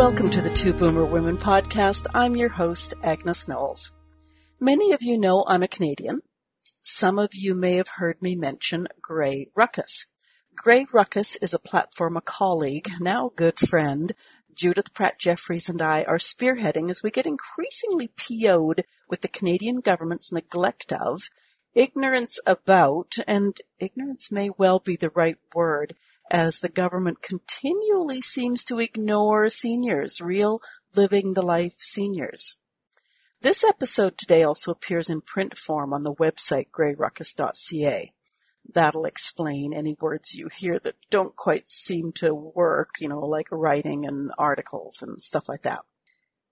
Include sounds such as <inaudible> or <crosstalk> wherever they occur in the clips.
Welcome to the Two Boomer Women podcast. I'm your host, Agnes Knowles. Many of you know I'm a Canadian. Some of you may have heard me mention Grey Ruckus. Grey Ruckus is a platform a colleague, now good friend, Judith Pratt Jeffries and I are spearheading as we get increasingly PO'd with the Canadian government's neglect of, ignorance about, and ignorance may well be the right word, as the government continually seems to ignore seniors, real living the life seniors. This episode today also appears in print form on the website greyruckus.ca. That'll explain any words you hear that don't quite seem to work, you know, like writing and articles and stuff like that.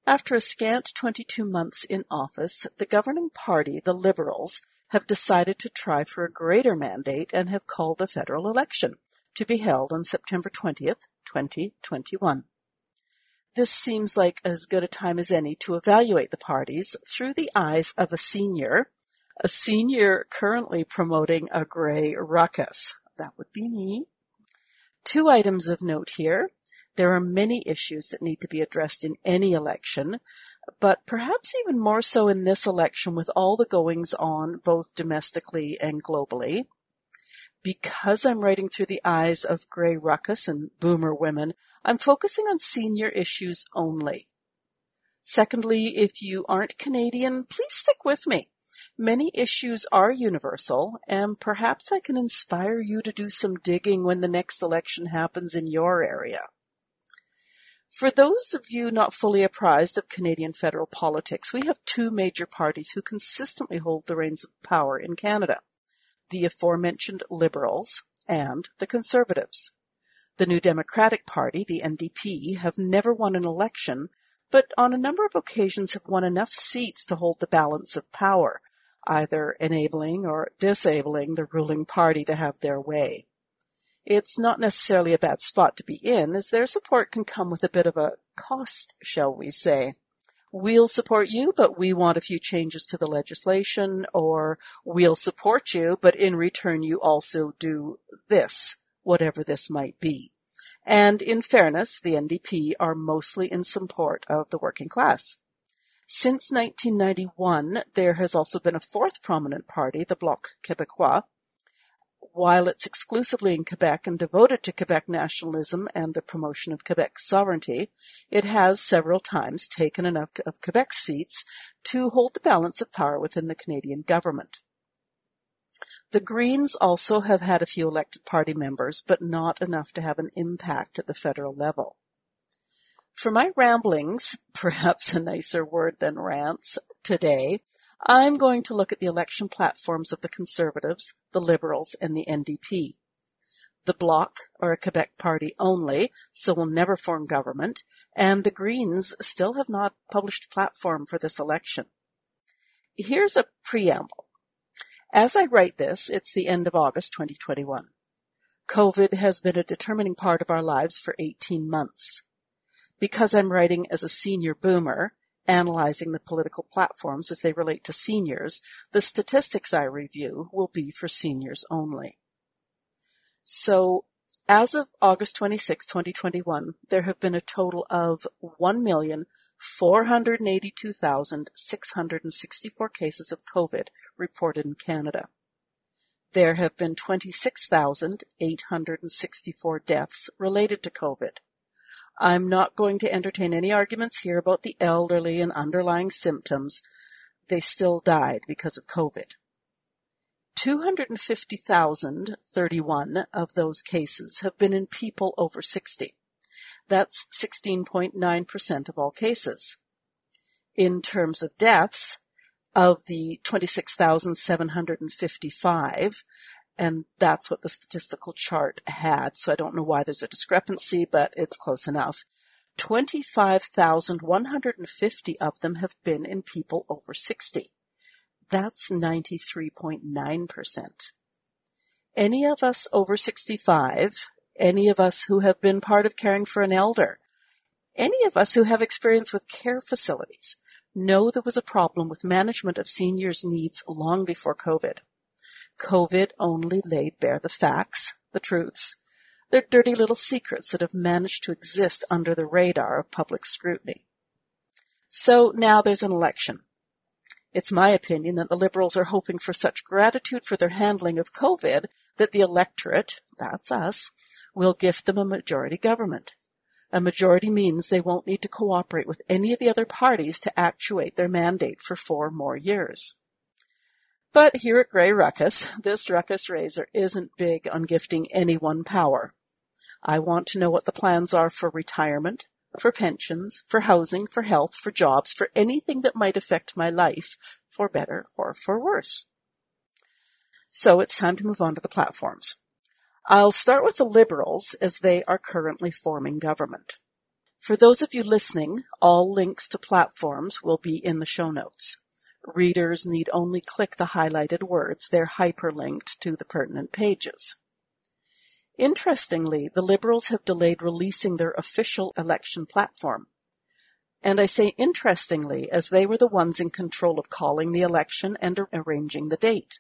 After a scant 22 months in office, the governing party, the Liberals, have decided to try for a greater mandate and have called a federal election to be held on September 20th, 2021. This seems like as good a time as any to evaluate the parties through the eyes of a senior, a senior currently promoting a Grey Ruckus. That would be me. Two items of note here. There are many issues that need to be addressed in any election, but perhaps even more so in this election with all the goings on both domestically and globally because I'm writing through the eyes of Grey Ruckus and boomer women, I'm focusing on senior issues only. Secondly, if you aren't Canadian, please stick with me. Many issues are universal, and perhaps I can inspire you to do some digging when the next election happens in your area. For those of you not fully apprised of Canadian federal politics, we have two major parties who consistently hold the reins of power in Canada the aforementioned Liberals and the Conservatives. The New Democratic Party, the NDP, have never won an election, but on a number of occasions have won enough seats to hold the balance of power, either enabling or disabling the ruling party to have their way. It's not necessarily a bad spot to be in, as their support can come with a bit of a cost, shall we say we'll support you, but we want a few changes to the legislation, or we'll support you, but in return you also do this, whatever this might be. And in fairness, the NDP are mostly in support of the working class. Since 1991, there has also been a fourth prominent party, the Bloc Québécois, while it's exclusively in Quebec and devoted to Quebec nationalism and the promotion of Quebec's sovereignty, it has several times taken enough of Quebec's seats to hold the balance of power within the Canadian government. The Greens also have had a few elected party members, but not enough to have an impact at the federal level. For my ramblings, <laughs> perhaps a nicer word than rants, today, I'm going to look at the election platforms of the Conservatives, the Liberals, and the NDP. The Bloc are a Quebec party only, so will never form government, and the Greens still have not published a platform for this election. Here's a preamble. As I write this, it's the end of August 2021. COVID has been a determining part of our lives for 18 months. Because I'm writing as a senior boomer, analyzing the political platforms as they relate to seniors, the statistics I review will be for seniors only. So, as of August 26, 2021, there have been a total of 1,482,664 cases of COVID reported in Canada. There have been 26,864 deaths related to COVID. I'm not going to entertain any arguments here about the elderly and underlying symptoms. They still died because of COVID. 250,031 of those cases have been in people over 60. That's 16.9% of all cases. In terms of deaths, of the 26,755, and that's what the statistical chart had. So I don't know why there's a discrepancy, but it's close enough. 25,150 of them have been in people over 60. That's 93.9%. Any of us over 65, any of us who have been part of caring for an elder, any of us who have experience with care facilities know there was a problem with management of seniors' needs long before COVID. COVID only laid bare the facts, the truths, their dirty little secrets that have managed to exist under the radar of public scrutiny. So now there's an election. It's my opinion that the Liberals are hoping for such gratitude for their handling of COVID that the electorate, that's us, will gift them a majority government. A majority means they won't need to cooperate with any of the other parties to actuate their mandate for four more years. But here at Grey Ruckus, this ruckus raiser isn't big on gifting anyone power. I want to know what the plans are for retirement, for pensions, for housing, for health, for jobs, for anything that might affect my life, for better or for worse. So it's time to move on to the platforms. I'll start with the Liberals as they are currently forming government. For those of you listening, all links to platforms will be in the show notes. Readers need only click the highlighted words. They're hyperlinked to the pertinent pages. Interestingly, the Liberals have delayed releasing their official election platform. And I say interestingly as they were the ones in control of calling the election and arranging the date.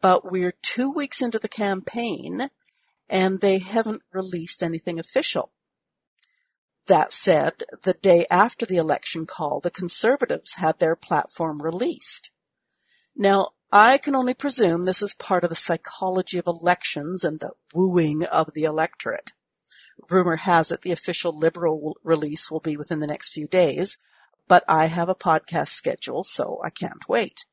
But we're two weeks into the campaign and they haven't released anything official. That said, the day after the election call, the Conservatives had their platform released. Now, I can only presume this is part of the psychology of elections and the wooing of the electorate. Rumor has it the official Liberal release will be within the next few days, but I have a podcast schedule, so I can't wait.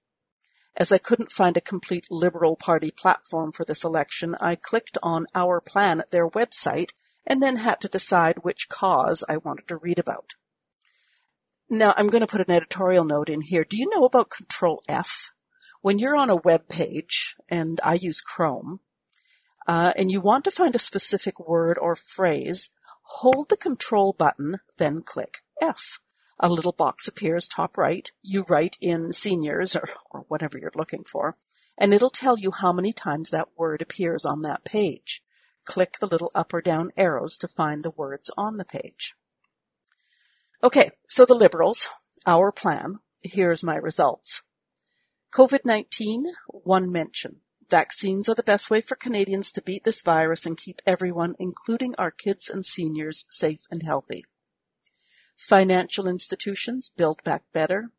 As I couldn't find a complete Liberal Party platform for this election, I clicked on Our Plan at their website and then had to decide which cause I wanted to read about. Now, I'm going to put an editorial note in here. Do you know about Control F? When you're on a web page, and I use Chrome, uh, and you want to find a specific word or phrase, hold the Control button, then click F. A little box appears top right. You write in seniors or, or whatever you're looking for, and it'll tell you how many times that word appears on that page click the little up or down arrows to find the words on the page. Okay, so the Liberals, our plan, here's my results. COVID-19, one mention. Vaccines are the best way for Canadians to beat this virus and keep everyone, including our kids and seniors, safe and healthy. Financial institutions, build back better.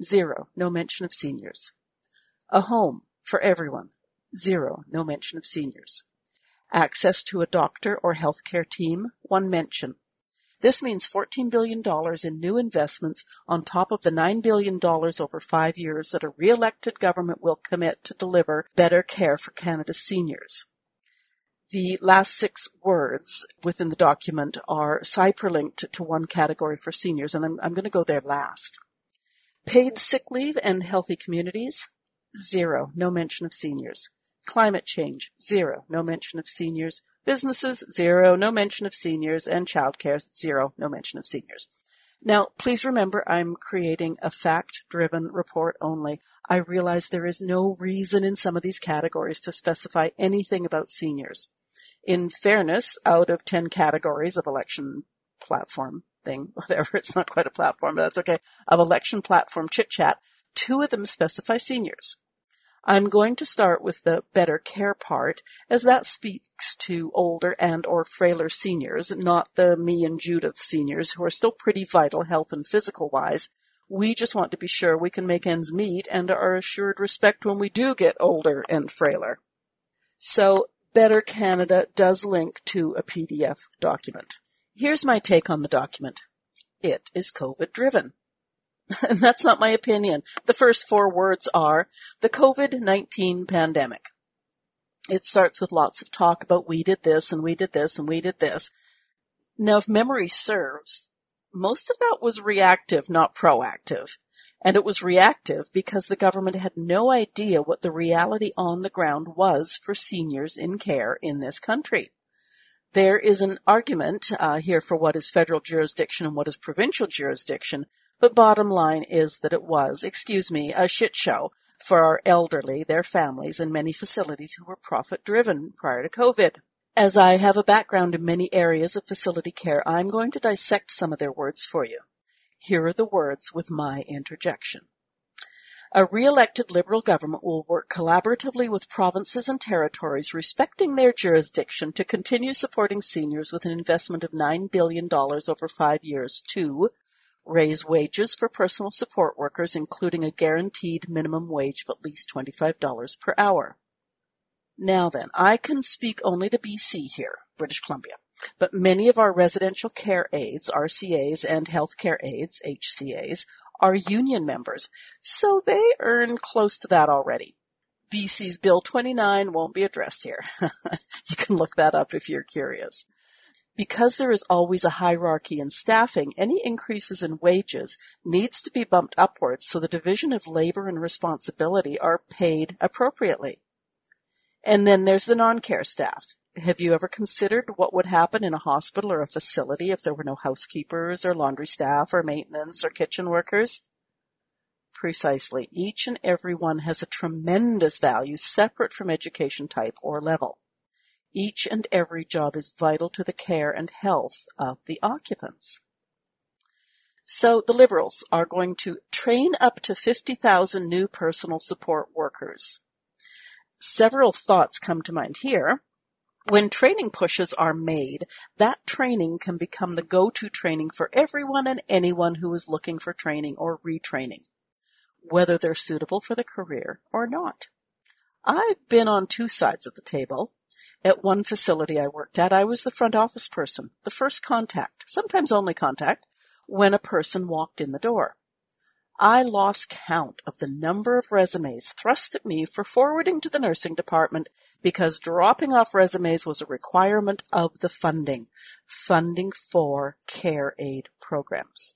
Zero, no mention of seniors. A home for everyone. Zero, no mention of seniors. Access to a doctor or healthcare team, one mention. This means $14 billion in new investments on top of the $9 billion over five years that a re-elected government will commit to deliver better care for Canada's seniors. The last six words within the document are hyperlinked to one category for seniors, and I'm, I'm going to go there last. Paid sick leave and healthy communities, zero, no mention of seniors. Climate change, zero, no mention of seniors. Businesses, zero, no mention of seniors. And childcare, zero, no mention of seniors. Now, please remember I'm creating a fact-driven report only. I realize there is no reason in some of these categories to specify anything about seniors. In fairness, out of 10 categories of election platform thing, <laughs> whatever, it's not quite a platform, but that's okay, of election platform chit chat, two of them specify seniors. I'm going to start with the better care part, as that speaks to older and or frailer seniors, not the me and Judith seniors who are still pretty vital health and physical wise. We just want to be sure we can make ends meet and are assured respect when we do get older and frailer. So Better Canada does link to a PDF document. Here's my take on the document. It is COVID driven. <laughs> and that's not my opinion. The first four words are the COVID-19 pandemic. It starts with lots of talk about we did this and we did this and we did this. Now, if memory serves, most of that was reactive, not proactive. And it was reactive because the government had no idea what the reality on the ground was for seniors in care in this country. There is an argument uh, here for what is federal jurisdiction and what is provincial jurisdiction, but bottom line is that it was, excuse me, a shit show for our elderly, their families, and many facilities who were profit driven prior to COVID. As I have a background in many areas of facility care, I'm going to dissect some of their words for you. Here are the words with my interjection. A re-elected Liberal government will work collaboratively with provinces and territories respecting their jurisdiction to continue supporting seniors with an investment of $9 billion over five years to raise wages for personal support workers, including a guaranteed minimum wage of at least $25 per hour. Now then, I can speak only to BC here, British Columbia, but many of our residential care aides, RCAs, and healthcare aides, HCAs, are union members, so they earn close to that already. BC's Bill 29 won't be addressed here. <laughs> you can look that up if you're curious. Because there is always a hierarchy in staffing, any increases in wages needs to be bumped upwards so the division of labor and responsibility are paid appropriately. And then there's the non-care staff. Have you ever considered what would happen in a hospital or a facility if there were no housekeepers or laundry staff or maintenance or kitchen workers? Precisely. Each and every one has a tremendous value separate from education type or level. Each and every job is vital to the care and health of the occupants. So the Liberals are going to train up to 50,000 new personal support workers. Several thoughts come to mind here. When training pushes are made, that training can become the go-to training for everyone and anyone who is looking for training or retraining, whether they're suitable for the career or not. I've been on two sides of the table. At one facility I worked at, I was the front office person, the first contact, sometimes only contact, when a person walked in the door. I lost count of the number of resumes thrust at me for forwarding to the nursing department because dropping off resumes was a requirement of the funding, funding for care aide programs.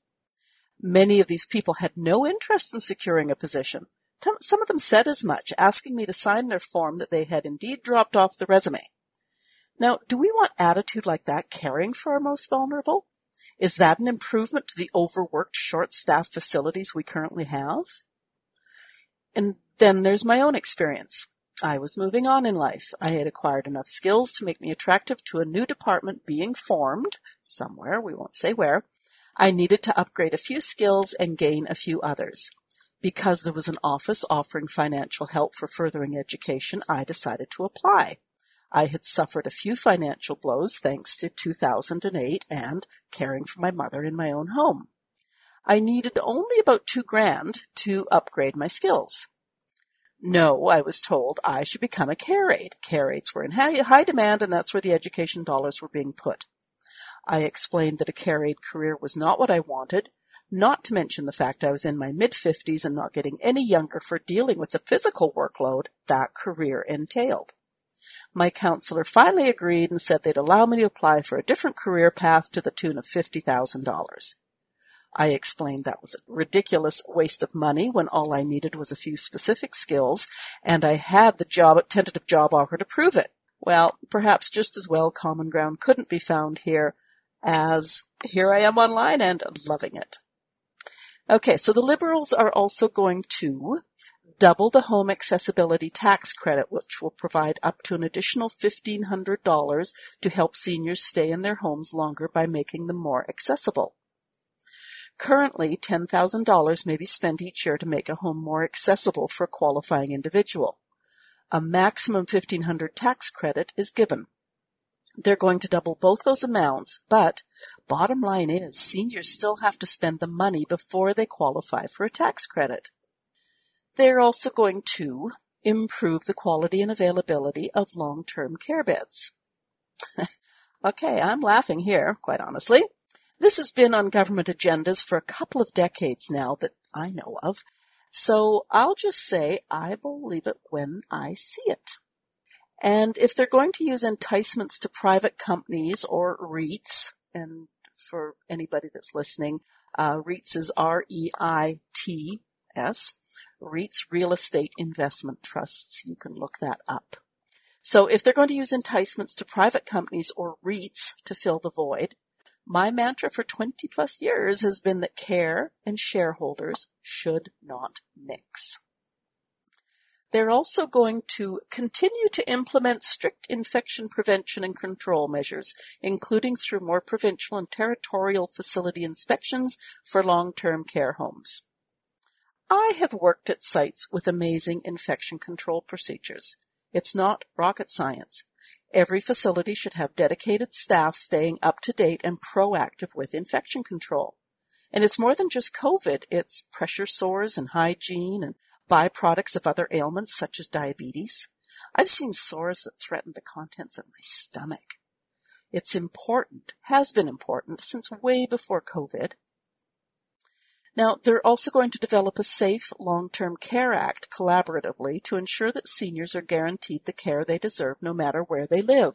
Many of these people had no interest in securing a position. Some of them said as much, asking me to sign their form that they had indeed dropped off the resume. Now, do we want attitude like that caring for our most vulnerable? Is that an improvement to the overworked, short-staffed facilities we currently have? And then there's my own experience. I was moving on in life. I had acquired enough skills to make me attractive to a new department being formed somewhere, we won't say where. I needed to upgrade a few skills and gain a few others. Because there was an office offering financial help for furthering education, I decided to apply. I had suffered a few financial blows thanks to 2008 and caring for my mother in my own home. I needed only about two grand to upgrade my skills. No, I was told I should become a care aide. Care aides were in high demand and that's where the education dollars were being put. I explained that a care aide career was not what I wanted, not to mention the fact I was in my mid fifties and not getting any younger for dealing with the physical workload that career entailed. My counselor finally agreed and said they'd allow me to apply for a different career path to the tune of $50,000. I explained that was a ridiculous waste of money when all I needed was a few specific skills and I had the job, tentative job offer to prove it. Well, perhaps just as well common ground couldn't be found here as here I am online and loving it. Okay, so the Liberals are also going to double the home accessibility tax credit, which will provide up to an additional $1,500 to help seniors stay in their homes longer by making them more accessible. Currently, $10,000 may be spent each year to make a home more accessible for a qualifying individual. A maximum 1,500 tax credit is given. They're going to double both those amounts, but bottom line is seniors still have to spend the money before they qualify for a tax credit. They're also going to improve the quality and availability of long-term care beds. <laughs> Okay, I'm laughing here, quite honestly. This has been on government agendas for a couple of decades now that I know of. So I'll just say I believe it when I see it. And if they're going to use enticements to private companies or REITs, and for anybody that's listening, uh, REITs is R-E-I-T-S, REITs, Real Estate Investment Trusts. You can look that up. So if they're going to use enticements to private companies or REITs to fill the void, my mantra for 20 plus years has been that care and shareholders should not mix. They're also going to continue to implement strict infection prevention and control measures, including through more provincial and territorial facility inspections for long-term care homes. I have worked at sites with amazing infection control procedures. It's not rocket science. Every facility should have dedicated staff staying up to date and proactive with infection control. And it's more than just COVID. It's pressure sores and hygiene and byproducts of other ailments such as diabetes. I've seen sores that threaten the contents of my stomach. It's important, has been important since way before COVID, now, they're also going to develop a safe long-term care act collaboratively to ensure that seniors are guaranteed the care they deserve no matter where they live.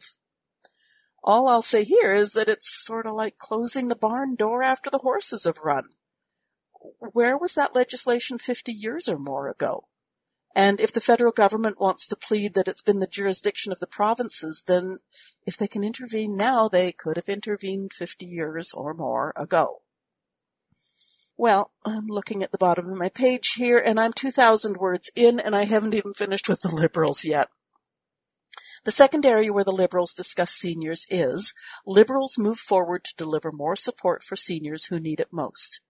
All I'll say here is that it's sort of like closing the barn door after the horses have run. Where was that legislation 50 years or more ago? And if the federal government wants to plead that it's been the jurisdiction of the provinces, then if they can intervene now, they could have intervened 50 years or more ago. Well, I'm looking at the bottom of my page here and I'm 2,000 words in and I haven't even finished with the Liberals yet. The second area where the Liberals discuss seniors is Liberals move forward to deliver more support for seniors who need it most.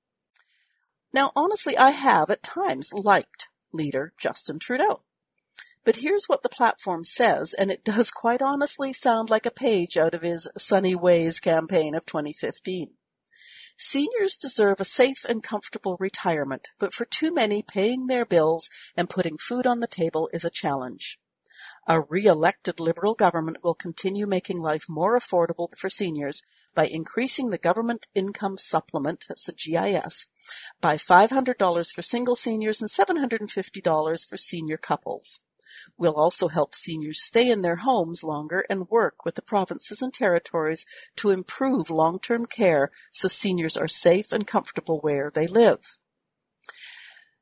Now, honestly, I have at times liked leader Justin Trudeau. But here's what the platform says, and it does quite honestly sound like a page out of his Sunny Ways campaign of 2015. Seniors deserve a safe and comfortable retirement, but for too many, paying their bills and putting food on the table is a challenge. A re-elected Liberal government will continue making life more affordable for seniors by increasing the government income supplement, that's the GIS, by $500 for single seniors and $750 for senior couples. We'll also help seniors stay in their homes longer and work with the provinces and territories to improve long-term care so seniors are safe and comfortable where they live.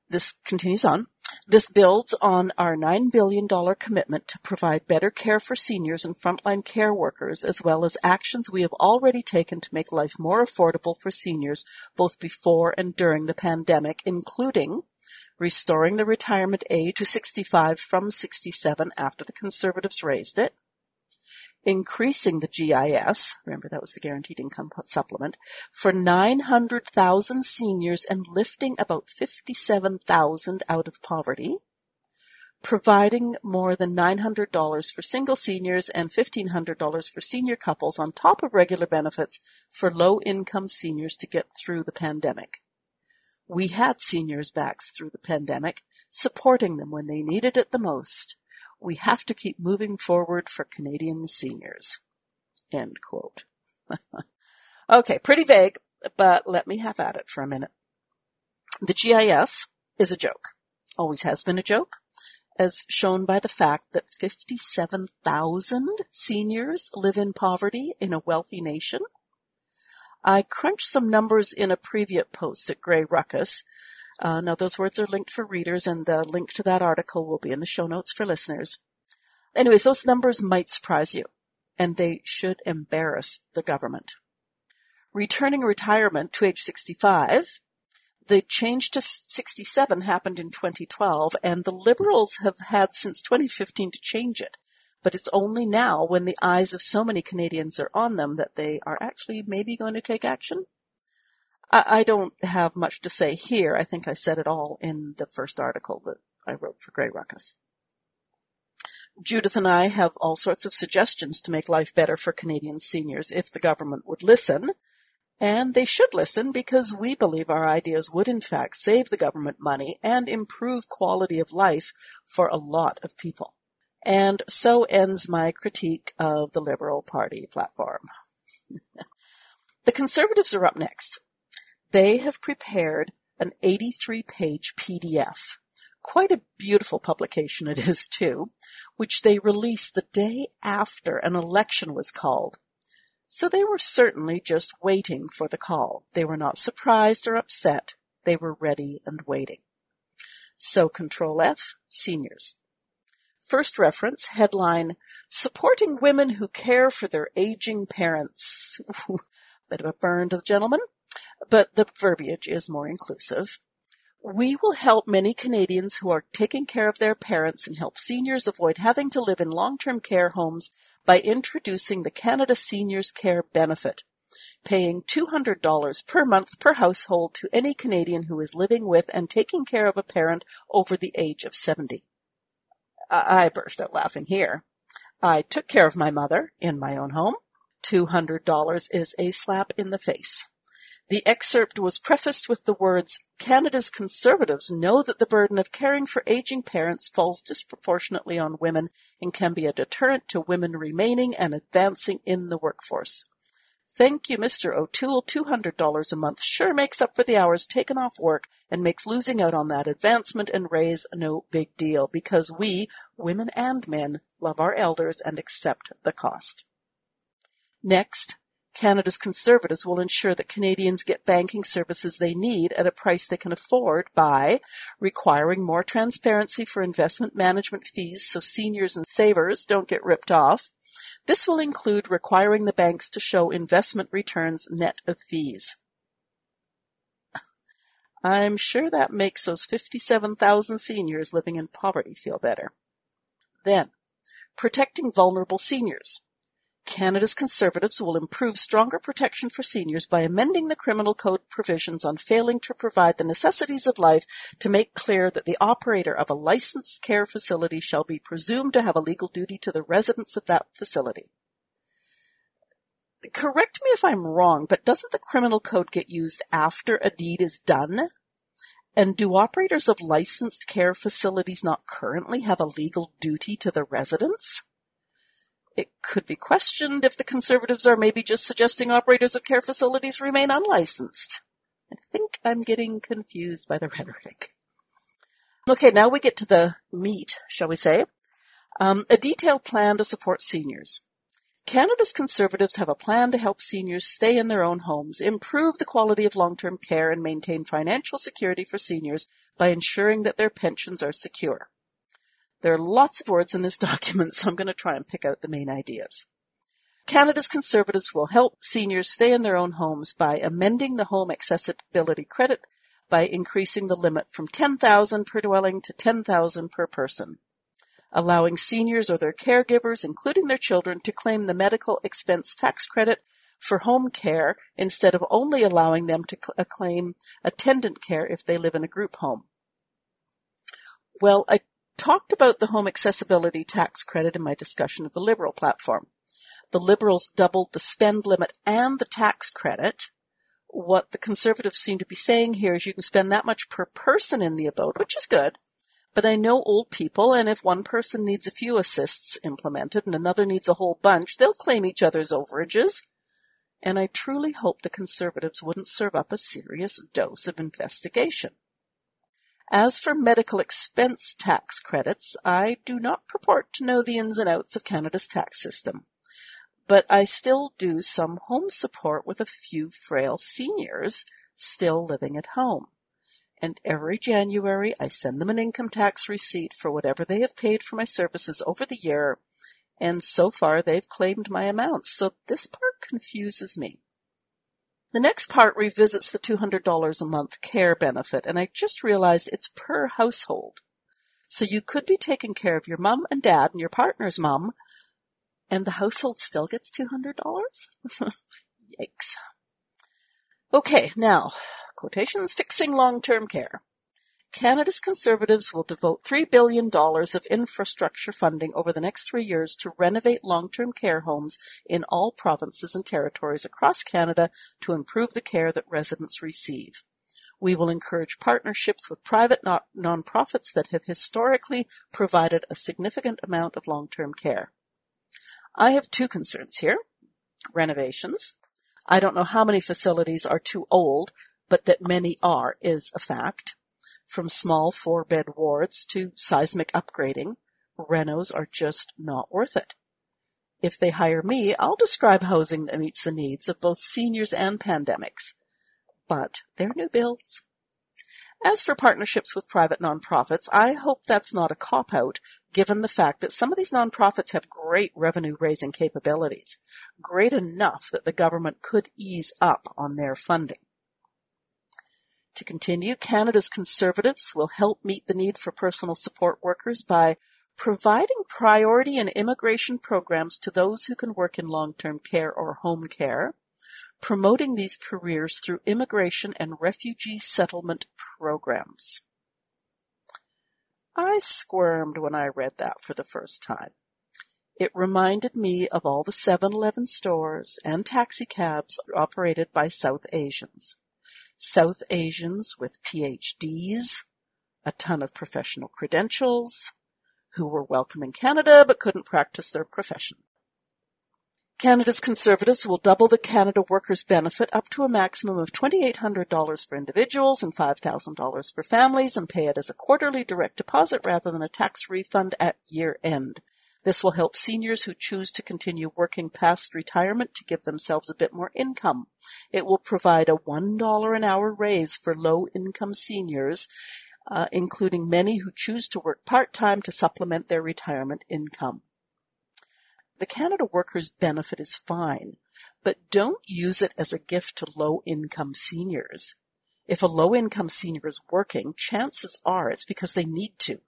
This continues on. This builds on our $9 billion commitment to provide better care for seniors and frontline care workers, as well as actions we have already taken to make life more affordable for seniors both before and during the pandemic, including restoring the retirement age to 65 from 67 after the Conservatives raised it, increasing the GIS, remember that was the Guaranteed Income Supplement, for 900,000 seniors and lifting about 57,000 out of poverty, providing more than $900 for single seniors and $1,500 for senior couples on top of regular benefits for low income seniors to get through the pandemic. We had seniors' backs through the pandemic, supporting them when they needed it the most. We have to keep moving forward for Canadian seniors. End quote. <laughs> okay, pretty vague, but let me have at it for a minute. The GIS is a joke. Always has been a joke, as shown by the fact that 57,000 seniors live in poverty in a wealthy nation. I crunched some numbers in a previous post at Grey Ruckus. Uh, now those words are linked for readers and the link to that article will be in the show notes for listeners. Anyways, those numbers might surprise you and they should embarrass the government. Returning retirement to age 65, the change to 67 happened in 2012 and the Liberals have had since 2015 to change it. But it's only now when the eyes of so many Canadians are on them that they are actually maybe going to take action. I, I don't have much to say here. I think I said it all in the first article that I wrote for Grey Ruckus. Judith and I have all sorts of suggestions to make life better for Canadian seniors if the government would listen. And they should listen because we believe our ideas would in fact save the government money and improve quality of life for a lot of people. And so ends my critique of the Liberal Party platform. <laughs> the Conservatives are up next. They have prepared an 83 page PDF. Quite a beautiful publication it is too, which they released the day after an election was called. So they were certainly just waiting for the call. They were not surprised or upset. They were ready and waiting. So control F, seniors. First reference, headline, Supporting Women Who Care for Their Aging Parents. <laughs> Bit of a burn to the gentleman, but the verbiage is more inclusive. We will help many Canadians who are taking care of their parents and help seniors avoid having to live in long-term care homes by introducing the Canada Seniors Care Benefit, paying $200 per month per household to any Canadian who is living with and taking care of a parent over the age of 70. I burst out laughing here. I took care of my mother in my own home. $200 is a slap in the face. The excerpt was prefaced with the words, Canada's Conservatives know that the burden of caring for aging parents falls disproportionately on women and can be a deterrent to women remaining and advancing in the workforce. Thank you, Mr. O'Toole. $200 a month sure makes up for the hours taken off work and makes losing out on that advancement and raise no big deal because we, women and men, love our elders and accept the cost. Next, Canada's Conservatives will ensure that Canadians get banking services they need at a price they can afford by requiring more transparency for investment management fees so seniors and savers don't get ripped off. This will include requiring the banks to show investment returns net of fees. <laughs> I'm sure that makes those 57,000 seniors living in poverty feel better. Then, protecting vulnerable seniors. Canada's Conservatives will improve stronger protection for seniors by amending the Criminal Code provisions on failing to provide the necessities of life to make clear that the operator of a licensed care facility shall be presumed to have a legal duty to the residents of that facility. Correct me if I'm wrong, but doesn't the Criminal Code get used after a deed is done? And do operators of licensed care facilities not currently have a legal duty to the residents? It could be questioned if the Conservatives are maybe just suggesting operators of care facilities remain unlicensed. I think I'm getting confused by the rhetoric. Okay, now we get to the meat, shall we say. Um, a detailed plan to support seniors. Canada's Conservatives have a plan to help seniors stay in their own homes, improve the quality of long-term care, and maintain financial security for seniors by ensuring that their pensions are secure. There are lots of words in this <laughs> document, so I'm going to try and pick out the main ideas. Canada's Conservatives will help seniors stay in their own homes by amending the home accessibility credit by increasing the limit from 10,000 per dwelling to 10,000 per person, allowing seniors or their caregivers, including their children, to claim the medical expense tax credit for home care instead of only allowing them to uh, claim attendant care if they live in a group home. Well, I talked about the home accessibility tax credit in my discussion of the Liberal platform. The Liberals doubled the spend limit and the tax credit. What the Conservatives seem to be saying here is you can spend that much per person in the abode, which is good. But I know old people, and if one person needs a few assists implemented and another needs a whole bunch, they'll claim each other's overages. And I truly hope the Conservatives wouldn't serve up a serious dose of investigation. As for medical expense tax credits, I do not purport to know the ins and outs of Canada's tax system. But I still do some home support with a few frail seniors still living at home. And every January I send them an income tax receipt for whatever they have paid for my services over the year, and so far they've claimed my amounts, so this part confuses me. The next part revisits the $200 a month care benefit, and I just realized it's per household. So you could be taking care of your mom and dad and your partner's mom, and the household still gets $200? <laughs> Yikes. Okay, now, quotations fixing long-term care. Canada's Conservatives will devote $3 billion of infrastructure funding over the next three years to renovate long-term care homes in all provinces and territories across Canada to improve the care that residents receive. We will encourage partnerships with private non-profits that have historically provided a significant amount of long-term care. I have two concerns here. renovations. I don't know how many facilities are too old, but that many are is a fact. From small four bed wards to seismic upgrading, renos are just not worth it. If they hire me, I'll describe housing that meets the needs of both seniors and pandemics. But they're new builds. As for partnerships with private nonprofits, I hope that's not a cop out, given the fact that some of these nonprofits have great revenue raising capabilities, great enough that the government could ease up on their funding. To continue, Canada's Conservatives will help meet the need for personal support workers by providing priority and immigration programs to those who can work in long-term care or home care, promoting these careers through immigration and refugee settlement programs. I squirmed when I read that for the first time. It reminded me of all the 7-Eleven stores and taxicabs operated by South Asians. South Asians with PhDs, a ton of professional credentials, who were welcome in Canada but couldn't practice their profession. Canada's Conservatives will double the Canada Workers Benefit up to a maximum of $2,800 for individuals and $5,000 for families and pay it as a quarterly direct deposit rather than a tax refund at year end. This will help seniors who choose to continue working past retirement to give themselves a bit more income. It will provide a $1 an hour raise for low income seniors, uh, including many who choose to work part time to supplement their retirement income. The Canada Workers Benefit is fine, but don't use it as a gift to low income seniors. If a low income senior is working, chances are it's because they need to.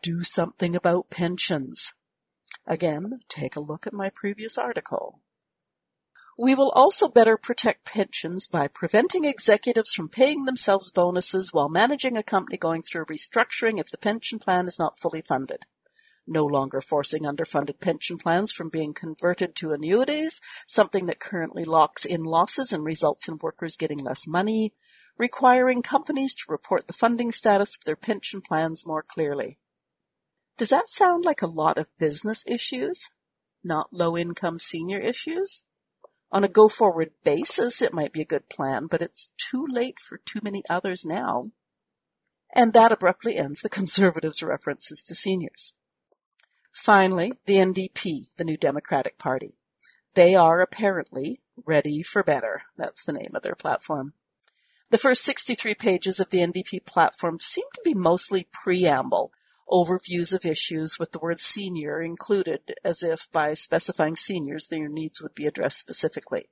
Do something about pensions. Again, take a look at my previous article. We will also better protect pensions by preventing executives from paying themselves bonuses while managing a company going through restructuring if the pension plan is not fully funded no longer forcing underfunded pension plans from being converted to annuities, something that currently locks in losses and results in workers getting less money, requiring companies to report the funding status of their pension plans more clearly. Does that sound like a lot of business issues? Not low income senior issues? On a go forward basis, it might be a good plan, but it's too late for too many others now. And that abruptly ends the <laughs> Conservatives' references to seniors. Finally, the NDP, the New Democratic Party. They are apparently ready for better. That's the name of their platform. The first 63 pages of the NDP platform seem to be mostly preamble, overviews of issues with the word senior included, as if by specifying seniors their needs would be addressed specifically.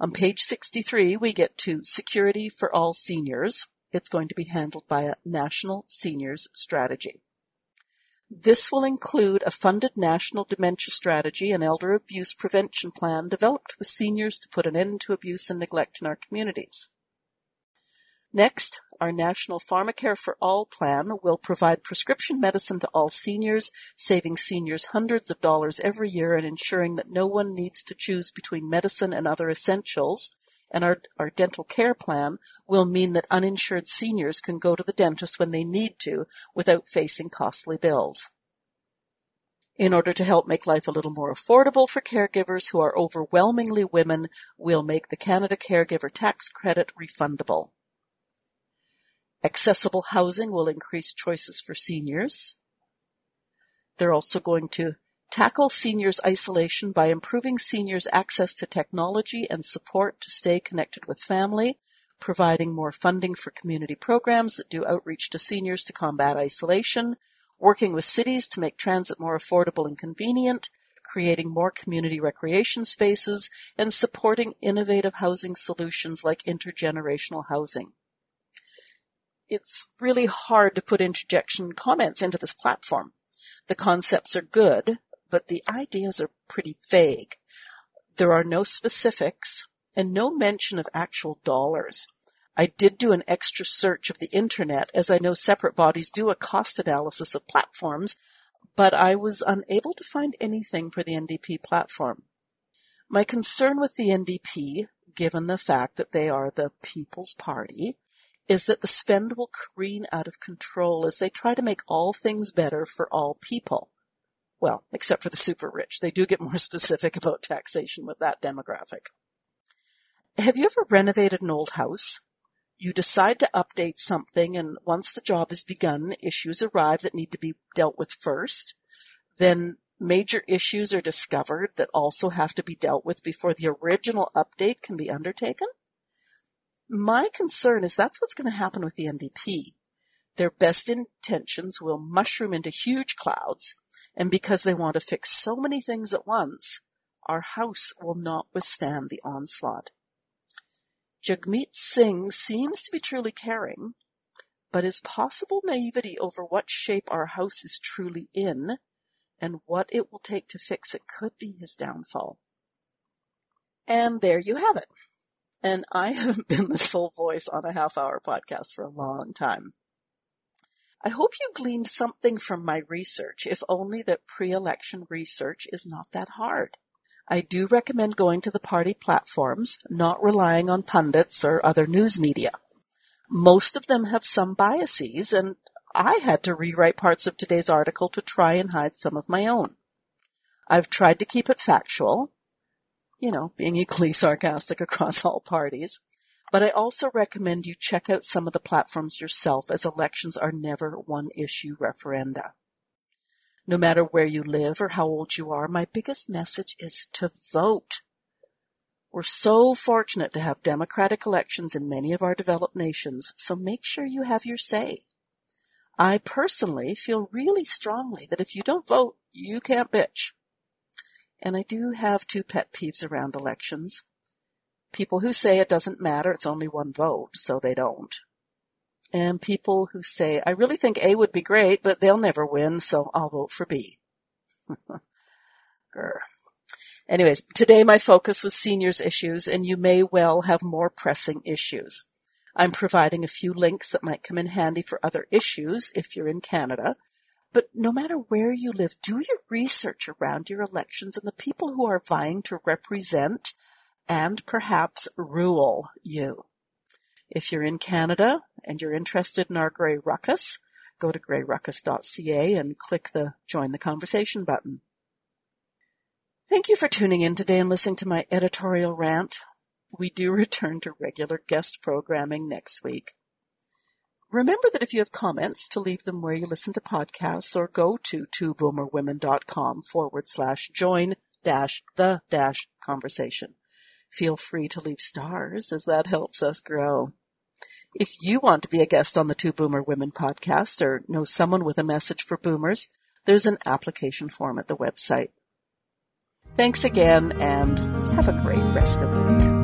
On page 63, we get to security for all seniors. It's going to be handled by a national seniors strategy. This will include a funded national dementia strategy and elder abuse prevention plan developed with seniors to put an end to abuse and neglect in our communities. Next, our National Pharmacare for All plan will provide prescription medicine to all seniors, saving seniors hundreds of dollars every year and ensuring that no one needs to choose between medicine and other essentials and our, our dental care plan will mean that uninsured seniors can go to the dentist when they need to without facing costly bills. In order to help make life a little more affordable for caregivers who are overwhelmingly women, we'll make the Canada Caregiver Tax Credit refundable. Accessible housing will increase choices for seniors. They're also going to tackle seniors isolation by improving seniors access to technology and support to stay connected with family, providing more funding for community programs that do outreach to seniors to combat isolation, working with cities to make transit more affordable and convenient, creating more community recreation spaces, and supporting innovative housing solutions like intergenerational housing. It's really hard to put interjection comments into this platform. The concepts are good, but the ideas are pretty vague. There are no specifics and no mention of actual dollars. I did do an extra search of the internet as I know separate bodies do a cost analysis of platforms, but I was unable to find anything for the NDP platform. My concern with the NDP, given the fact that they are the People's Party, is that the spend will careen out of control as they try to make all things better for all people. Well, except for the super rich. They do get more <laughs> specific about taxation with that demographic. Have you ever renovated an old house? You decide to update something and once the job is begun, issues arrive that need to be dealt with first. Then major issues are discovered that also have to be dealt with before the original update can be undertaken. My concern is that's what's going to happen with the NDP. Their best intentions will mushroom into huge clouds, and because they want to fix so many things at once, our house will not withstand the onslaught. Jagmeet Singh seems to be truly caring, but his possible naivety over what shape our house is truly in and what it will take to fix it could be his downfall. And there you have it. And I <laughs> haven't been the sole voice on a half hour podcast for a long time. I hope you gleaned something from my research, if only that pre-election research is not that hard. I do recommend going to the party platforms, not relying on pundits or other news media. Most of them have some biases, and I had to rewrite parts of today's article to try and hide some of my own. I've tried to keep it factual, you know, being equally <laughs> sarcastic across all parties, but I also recommend you check out some of the platforms yourself as elections are never one issue referenda. No matter where you live or how old you are, my biggest message is to vote. We're so fortunate to have democratic elections in many of our developed nations, so make sure you have your say. I personally feel really strongly that if you don't vote, you can't bitch. And I do have two pet peeves around elections people who say it doesn't matter, it's only one vote, so they don't. And people who say, I really think A would be great, but they'll never win, so I'll vote for B. <laughs> Grr. Anyways, today my focus was seniors issues, and you may well have more pressing issues. I'm providing a few links that might come in handy for other issues if you're in Canada. But no matter where you live, do your research around your elections and the people who are vying to represent and perhaps rule you. If you're in Canada and you're interested in our Grey Ruckus, go to greyruckus.ca and click the Join the Conversation button. Thank you for tuning in today and listening to my editorial rant. We do <laughs> return to regular guest programming next week. Remember that if you have comments, to leave them where you listen to podcasts or go to twoboomerwomen.com forward slash join dash the dash conversation feel free to leave stars as that helps us grow. If you want to be a guest on the Two Boomer Women podcast or know someone with a message for boomers, there's an application form at the website. Thanks again and have a great rest of the week.